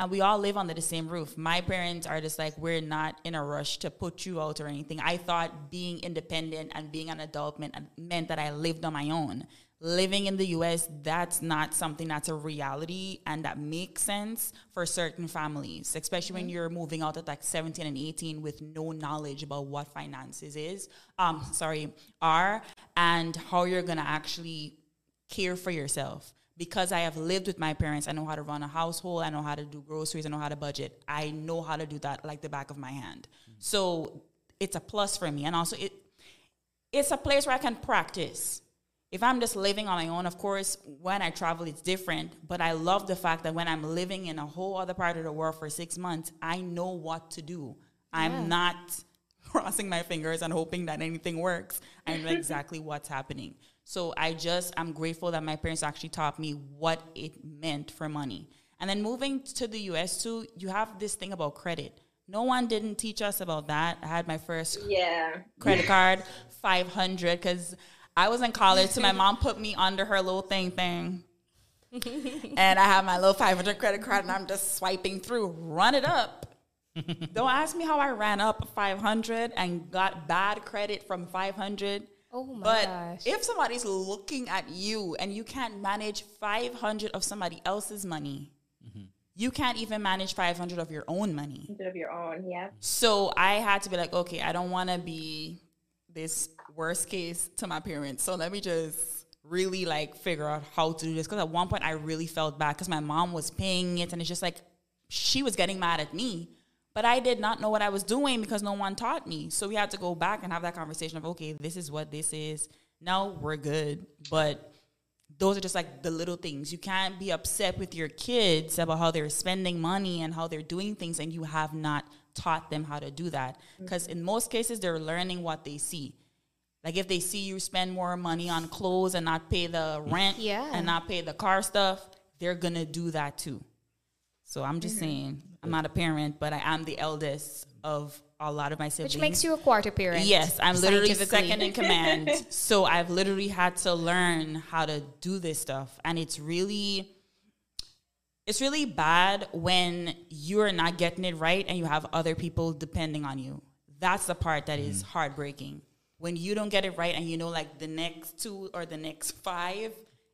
and we all live under the same roof. My parents are just like, we're not in a rush to put you out or anything. I thought being independent and being an adult meant, meant that I lived on my own. Living in the US, that's not something that's a reality and that makes sense for certain families, especially when you're moving out at like 17 and 18 with no knowledge about what finances is, um, sorry, are, and how you're gonna actually care for yourself because I have lived with my parents, I know how to run a household, I know how to do groceries, I know how to budget. I know how to do that like the back of my hand. Mm-hmm. So it's a plus for me. And also it it's a place where I can practice. If I'm just living on my own, of course, when I travel it's different, but I love the fact that when I'm living in a whole other part of the world for 6 months, I know what to do. I'm not crossing my fingers and hoping that anything works. I know exactly what's happening. So I just I'm grateful that my parents actually taught me what it meant for money. And then moving to the US too, you have this thing about credit. No one didn't teach us about that. I had my first Yeah. credit card, 500 cuz I was in college, so my mom put me under her little thing thing. and I have my little 500 credit card and I'm just swiping through, run it up. Don't ask me how I ran up 500 and got bad credit from 500. Oh my but gosh. if somebody's looking at you and you can't manage 500 of somebody else's money, mm-hmm. you can't even manage 500 of your own money. Of your own, yeah. So I had to be like, okay, I don't want to be this worst case to my parents. So let me just really like figure out how to do this. Because at one point I really felt bad because my mom was paying it, and it's just like she was getting mad at me. But I did not know what I was doing because no one taught me. So we had to go back and have that conversation of, okay, this is what this is. Now we're good. But those are just like the little things. You can't be upset with your kids about how they're spending money and how they're doing things, and you have not taught them how to do that. Mm-hmm. Because in most cases, they're learning what they see. Like if they see you spend more money on clothes and not pay the rent Yeah. and not pay the car stuff, they're gonna do that too. So I'm just mm-hmm. saying, I'm not a parent, but I am the eldest of a lot of my siblings. Which makes you a quarter parent. Yes, I'm literally scientifically. second in command. so I've literally had to learn how to do this stuff. And it's really it's really bad when you're not getting it right and you have other people depending on you. That's the part that is mm. heartbreaking. When you don't get it right and you know like the next two or the next five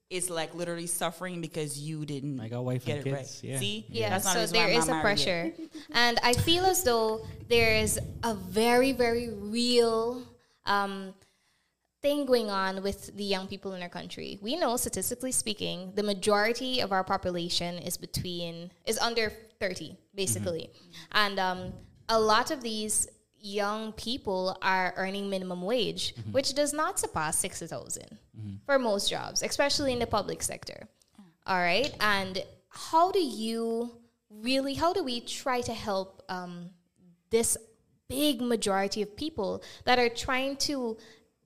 is like literally suffering because you didn't I got wife get and it kids, right. yeah. See? Yeah, That's not so the reason why there I'm not a pressure. and I feel as though there is a very, very real um, thing going on with the young people in our country. We know, statistically speaking, the majority of our population is between, is under 30, basically. And um, a lot of these young people are earning minimum wage, which does not surpass 60,000 for most jobs, especially in the public sector. All right. And how do you really, how do we try to help um, this big majority of people that are trying to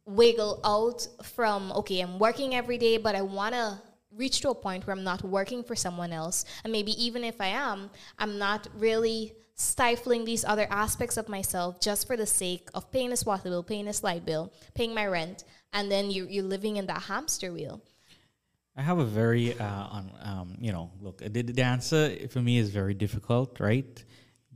wiggle out from, okay, I'm working every day, but I want to reach to a point where I'm not working for someone else. And maybe even if I am, I'm not really stifling these other aspects of myself just for the sake of paying this water bill, paying this light bill, paying my rent. And then you, you're living in that hamster wheel. I have a very, uh, on, um, you know, look, the, the answer for me is very difficult, right?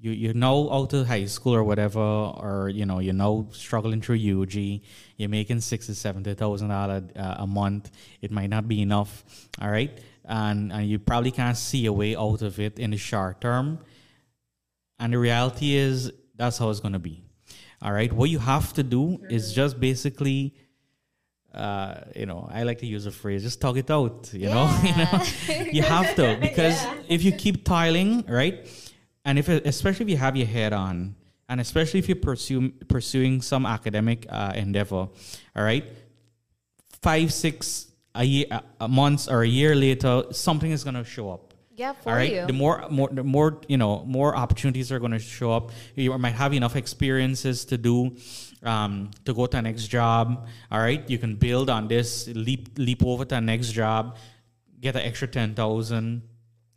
You you know out of high school or whatever, or you know you're now struggling through UG. You're making sixty, seventy thousand dollars uh, a month. It might not be enough, all right, and and you probably can't see a way out of it in the short term. And the reality is that's how it's gonna be. All right. What you have to do is just basically uh, you know, I like to use a phrase, just talk it out, you know, you know, you have to, because if you keep tiling, right? And if, it, especially if you have your head on, and especially if you're pursue, pursuing some academic uh, endeavor, all right, five, six a year, a months or a year later, something is going to show up. Yeah, for All right. you. The more, more, the more, you know, more opportunities are going to show up. You might have enough experiences to do, um, to go to the next job. All right. You can build on this, leap, leap over to the next job, get an extra ten thousand.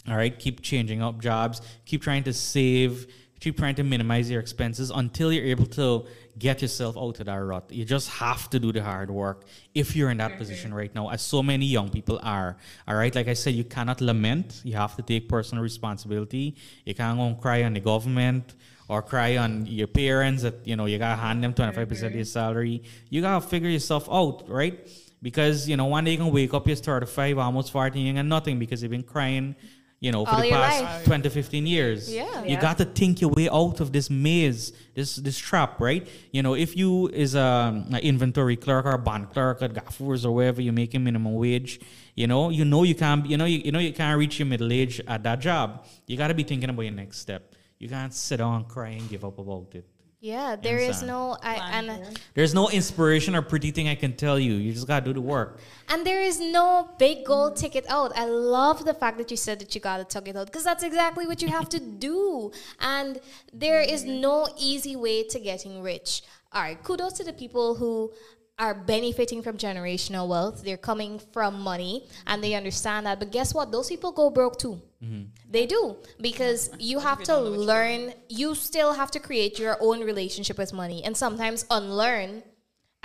All right. Keep changing up jobs. Keep trying to save. Keep trying to minimize your expenses until you're able to get yourself out of that rut. You just have to do the hard work if you're in that mm-hmm. position right now, as so many young people are. All right, like I said, you cannot lament. You have to take personal responsibility. You can't go and cry on the government or cry on your parents that you know you gotta hand them 25 percent of mm-hmm. your salary. You gotta figure yourself out, right? Because you know one day you can wake up, you're 35, almost 40, and nothing because you've been crying. You know, for All the past life. 20 15 years Yeah. you Yeah. got to think your way out of this maze this this trap right you know if you is um, a, an inventory clerk or a bond clerk at Gafoors or wherever you're making minimum wage you know you know you can't you know you, you know you can't reach your middle age at that job you got to be thinking about your next step you can't sit down and cry and give up about it Yeah, there is no I, and there's no inspiration or pretty thing i can tell you you just got to do the work and there is no big goal ticket out. I love the fact that you said that you gotta tuck it out because that's exactly what you have to do. And there is no easy way to getting rich. All right, kudos to the people who are benefiting from generational wealth. They're coming from money and they understand that. But guess what? Those people go broke too. Mm-hmm. They do because you have to learn, you still have to create your own relationship with money and sometimes unlearn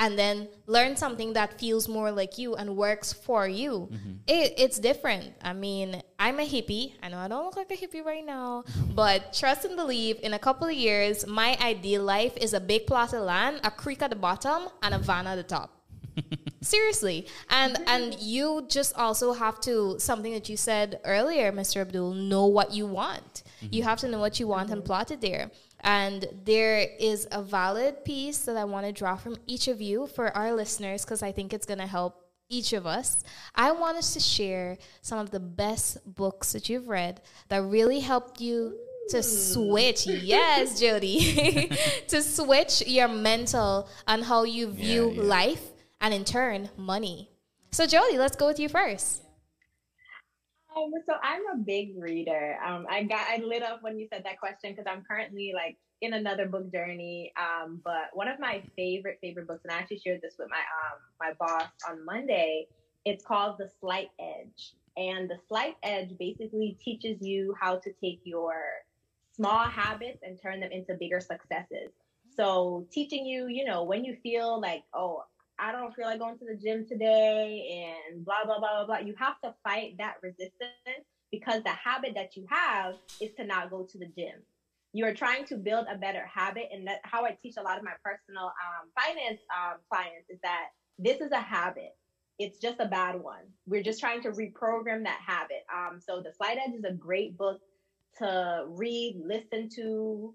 and then learn something that feels more like you and works for you. Mm-hmm. It, it's different. I mean, I'm a hippie. I know I don't look like a hippie right now, but trust and believe in a couple of years, my ideal life is a big plot of land, a creek at the bottom, and a van at the top. Seriously. And and you just also have to something that you said earlier, Mr. Abdul, know what you want. You mm-hmm. have to know what you want and plot it there. And there is a valid piece that I want to draw from each of you for our listeners because I think it's going to help each of us. I want us to share some of the best books that you've read that really helped you to switch. Yes, Jody. to switch your mental on how you view yeah. life and in turn money. So Jody, let's go with you first. Um, so I'm a big reader. Um, I got I lit up when you said that question because I'm currently like in another book journey. Um, but one of my favorite favorite books, and I actually shared this with my um my boss on Monday. It's called The Slight Edge, and The Slight Edge basically teaches you how to take your small habits and turn them into bigger successes. So teaching you, you know, when you feel like, oh, I don't feel like going to the gym today and blah, blah, blah, blah, blah. You have to fight that resistance because the habit that you have is to not go to the gym. You're trying to build a better habit. And that's how I teach a lot of my personal um, finance um, clients is that this is a habit. It's just a bad one. We're just trying to reprogram that habit. Um, so The Slight Edge is a great book to read, listen to,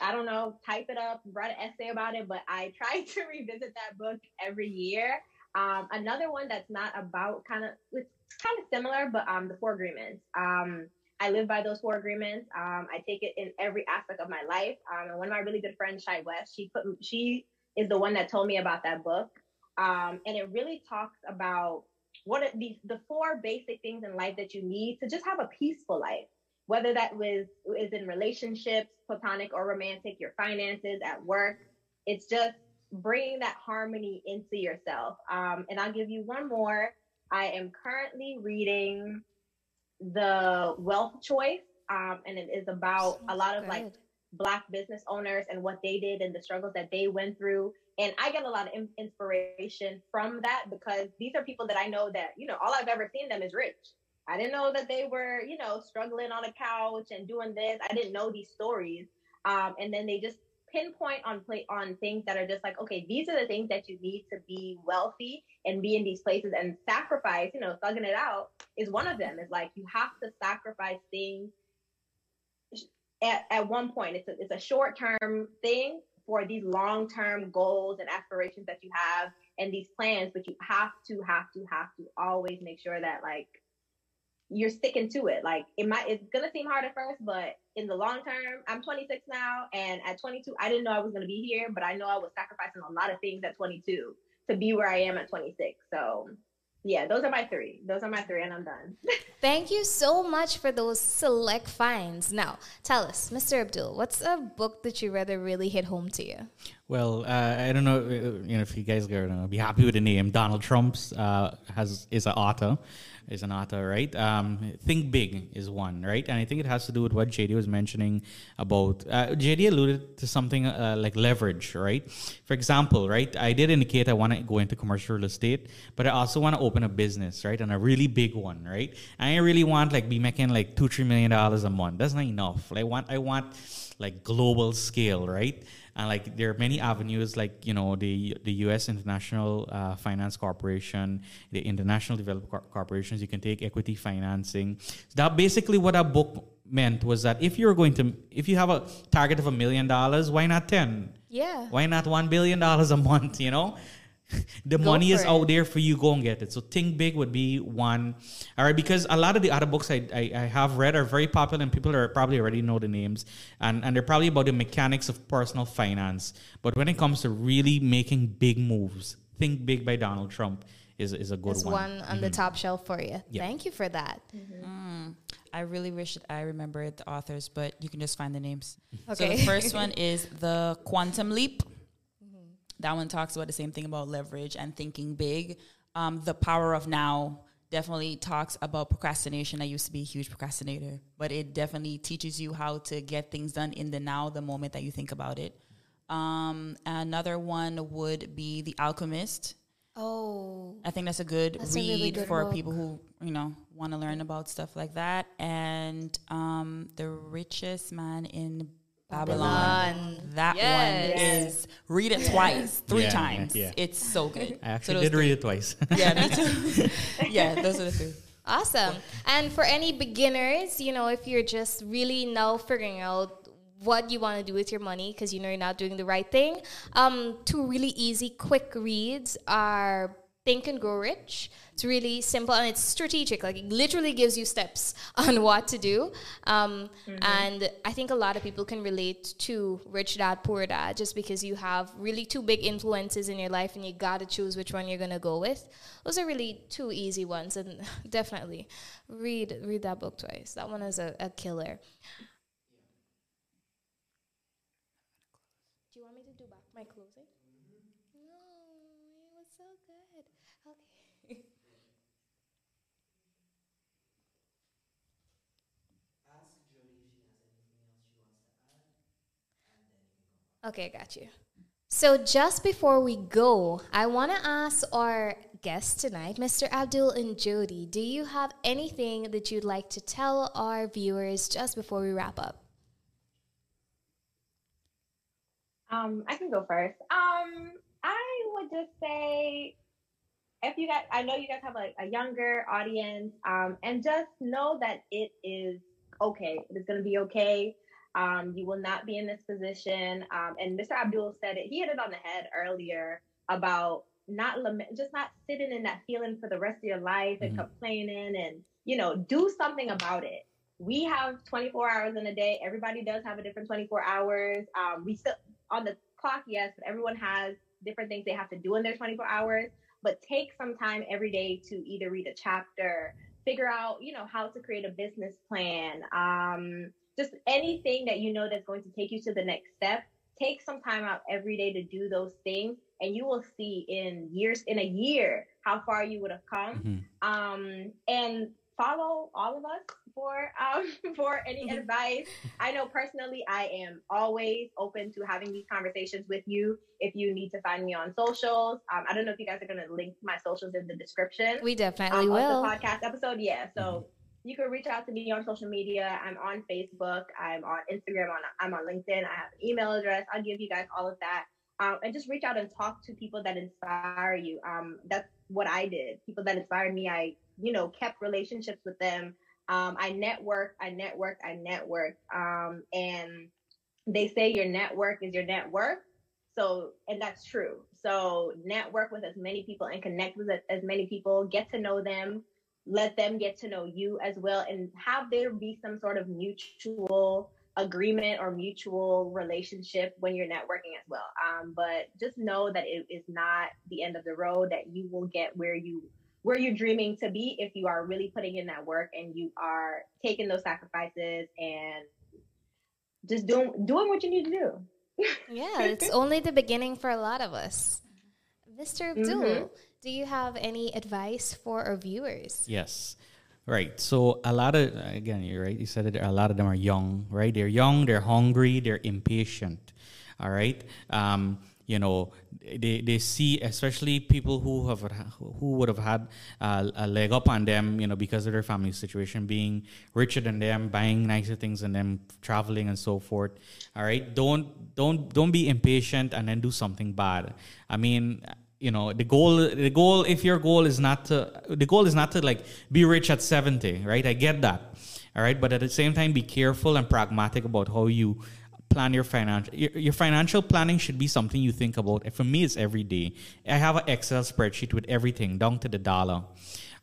I don't know, type it up, write an essay about it, but I try to revisit that book every year. Um, another one that's not about kind of, it's kind of similar, but um, the four agreements. Um, I live by those four agreements. Um, I take it in every aspect of my life. Um, and one of my really good friends, Shai West, she put, she is the one that told me about that book. Um, and it really talks about what are the, the four basic things in life that you need to just have a peaceful life whether that was is in relationships, platonic or romantic, your finances at work. It's just bringing that harmony into yourself. Um, and I'll give you one more. I am currently reading The Wealth Choice, um, and it is about a lot of like black business owners and what they did and the struggles that they went through. And I get a lot of inspiration from that because these are people that I know that, you know, all I've ever seen them is rich. I didn't know that they were, you know, struggling on a couch and doing this. I didn't know these stories. Um, and then they just pinpoint on play on things that are just like, okay, these are the things that you need to be wealthy and be in these places and sacrifice, you know, thugging it out is one of them. It's like you have to sacrifice things at, at one point. It's a, it's a short term thing for these long term goals and aspirations that you have and these plans, but you have to, have to, have to always make sure that like you're sticking to it. Like it might, it's gonna seem hard at first, but in the long term, I'm 26 now, and at 22, I didn't know I was gonna be here, but I know I was sacrificing a lot of things at 22 to be where I am at 26. So, yeah, those are my three. Those are my three, and I'm done. Thank you so much for those select finds. Now, tell us, Mr. Abdul, what's a book that you read that really hit home to you? Well, uh, I don't know, uh, you know, if you guys are gonna be happy with the name. Donald Trump's uh, has is an author is an author, right? Um, Think Big is one, right? And I think it has to do with what JD was mentioning about. Uh, JD alluded to something uh, like leverage, right? For example, right? I did indicate I want to go into commercial real estate, but I also want to open a business, right? And a really big one, right? I really want like be making like two, three million dollars a month. That's not enough. Like, I want, I want like global scale, right? and like there are many avenues like you know the the U.S. International uh, Finance Corporation, the International Development Cor- Corporations. You can take equity financing. So that basically what a book meant was that if you're going to if you have a target of a million dollars, why not ten? Yeah. Why not one billion dollars a month? You know. the Go money is for out there for you. Go and get it. So think big would be one. All right, because a lot of the other books I, I, I have read are very popular, and people are probably already know the names, and and they're probably about the mechanics of personal finance. But when it comes to really making big moves, Think Big by Donald Trump is is a good It's one. one on the mm-hmm. top shelf for you. Yeah. Thank you for that. Mm-hmm. Mm, I really wish that I remembered the authors, but you can just find the names. So Okay. the first one is The Quantum Leap. That one talks about the same thing about leverage and thinking big. Um, the Power of Now definitely talks about procrastination. I used to be a huge procrastinator, but it definitely teaches you how to get things done in the now, the moment that you think about it. Um, another one would be The Alchemist. Oh, I think that's a good That's a read really good for book. people who you know want to learn about stuff like that. And um, the richest man in Babylon. Babylon. That Yes. one is read it twice, three Yeah, times. yeah. It's so good. I actually those did three. read it twice. Yeah, me too. yeah, those are the three. Awesome. And for any beginners, you know, if you're just really now figuring out what you want to do with your money because you know you're not doing the right thing, um, two really easy, quick reads are Think and Grow Rich. It's really simple and it's strategic. Like it literally gives you steps on what to do. Um, And I think a lot of people can relate to Rich Dad Poor Dad just because you have really two big influences in your life and you got to choose which one you're going to go with. Those are really two easy ones and definitely read read that book twice. That one is a, a killer. Do you want me to do back my closing? No, it was so good. Okay. Okay, got you. So just before we go, I want to ask our guests tonight, Mr. Abdul and Jody, do you have anything that you'd like to tell our viewers just before we wrap up? Um, I can go first. Um, I would just say if you guys, I know you guys have a, a younger audience, um, and just know that it is okay. It is going to be okay. Um, you will not be in this position. Um, and Mr. Abdul said it. He hit it on the head earlier about not lament, just not sitting in that feeling for the rest of your life and Mhm. complaining, and you know, do something about it. We have 24 hours in a day. Everybody does have a different 24 hours. Um, we still on the clock, yes, but everyone has different things they have to do in their 24 hours. But take some time every day to either read a chapter, figure out, you know, how to create a business plan, um, just anything that you know that's going to take you to the next step. Take some time out every day to do those things, and you will see in years, in a year, how far you would have come Mhm. um, and follow all of us for um, for any advice. I know personally, I am always open to having these conversations with you. If you need to find me on socials, um, I don't know if you guys are going to link my socials in the description We definitely um, will. the podcast episode. Yeah, so you can reach out to me on social media. I'm on Facebook. I'm on Instagram. On I'm on LinkedIn. I have an email address. I'll give you guys all of that. Um, and just reach out and talk to people that inspire you. Um, that's what I did. People that inspired me, I you know kept relationships with them. Um, I network. I network. I network. Um, and they say your network is your net worth. So, and that's true. So, network with as many people and connect with as- as many people, get to know them, let them get to know you as well, and have there be some sort of mutual agreement or mutual relationship when you're networking as well. Um, but just know that it is not the end of the road, that you will get where you where you're dreaming to be if you are really putting in that work and you are taking those sacrifices and just doing doing what you need to do. Yeah, it's only the beginning for a lot of us. Mr. Abdul, Mhm. Do you have any advice for our viewers? Yes. Right. So a lot of again, you're right. You said it. A lot of them are young, right? They're young. They're hungry. They're impatient. All right. Um, you know, they, they see, especially people who have who would have had uh, a leg up on them, you know, because of their family situation, being richer than them, buying nicer things than them, traveling and so forth. All right. Don't don't don't be impatient and then do something bad. I mean, you know the goal the goal if your goal is not to the goal is not to like be rich at 70 right? I get that all right? But at the same time be careful and pragmatic about how you plan your financial your, your financial planning should be something you think about. For me it's every day. I have an excel spreadsheet with everything down to the dollar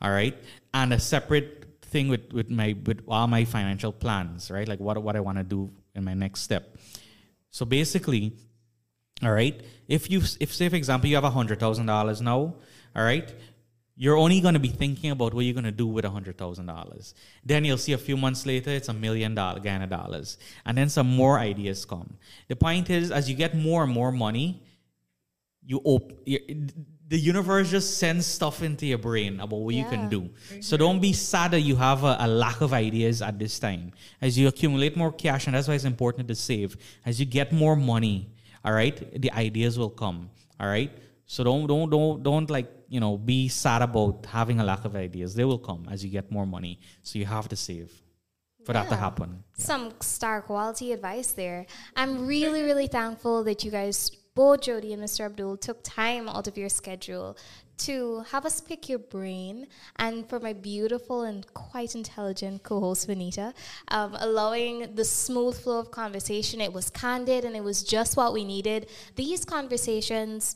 all right? And a separate thing with with my with all my financial plans right? Like what what i want to do in my next step. So basically all right. If you, if say for example, you have a hundred thousand dollars now, all right, you're only going to be thinking about what you're going to do with a hundred thousand dollars. Then you'll see a few months later, it's a million dollar Guyana dollars, and then some more ideas come. The point is, as you get more and more money, you op- the universe just sends stuff into your brain about what you can do. So don't be sad that you have a, a lack of ideas at this time. As you accumulate more cash, and that's why it's important to save. As you get more money, all right, the ideas will come. All right. So don't don't don't don't like you know be sad about having a lack of ideas. They will come as you get more money. So you have to save for that to Yeah. happen. Some star quality advice there. I'm really, really thankful that you guys both Jody and Mr. Abdul took time out of your schedule to have us pick your brain, and for my beautiful and quite intelligent co host, Juanita, um, allowing the smooth flow of conversation. It was candid and it was just what we needed. These conversations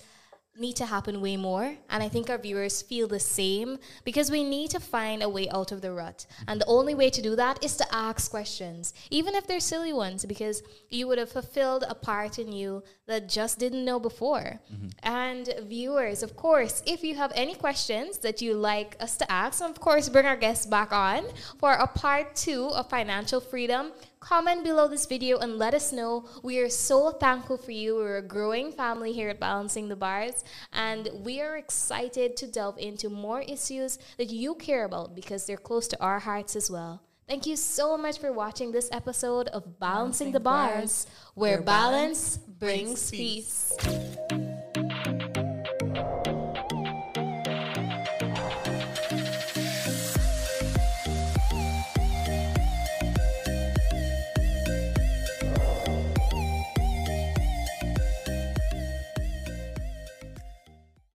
need to happen way more. And I think our viewers feel the same because we need to find a way out of the rut. And the only way to do that is to ask questions, even if they're silly ones, because you would have fulfilled a part in you that just didn't know before. Mm-hmm. And viewers, of course, if you have any questions that you like us to ask, of course, bring our guests back on for a part two of financial freedom comment below this video and let us know. We are so thankful for you. We're a growing family here at Balancing the Bars, and we are excited to delve into more issues that you care about because they're close to our hearts as well. Thank you so much for watching this episode of Balancing, Balancing the Bars, bars where balance brings peace. peace.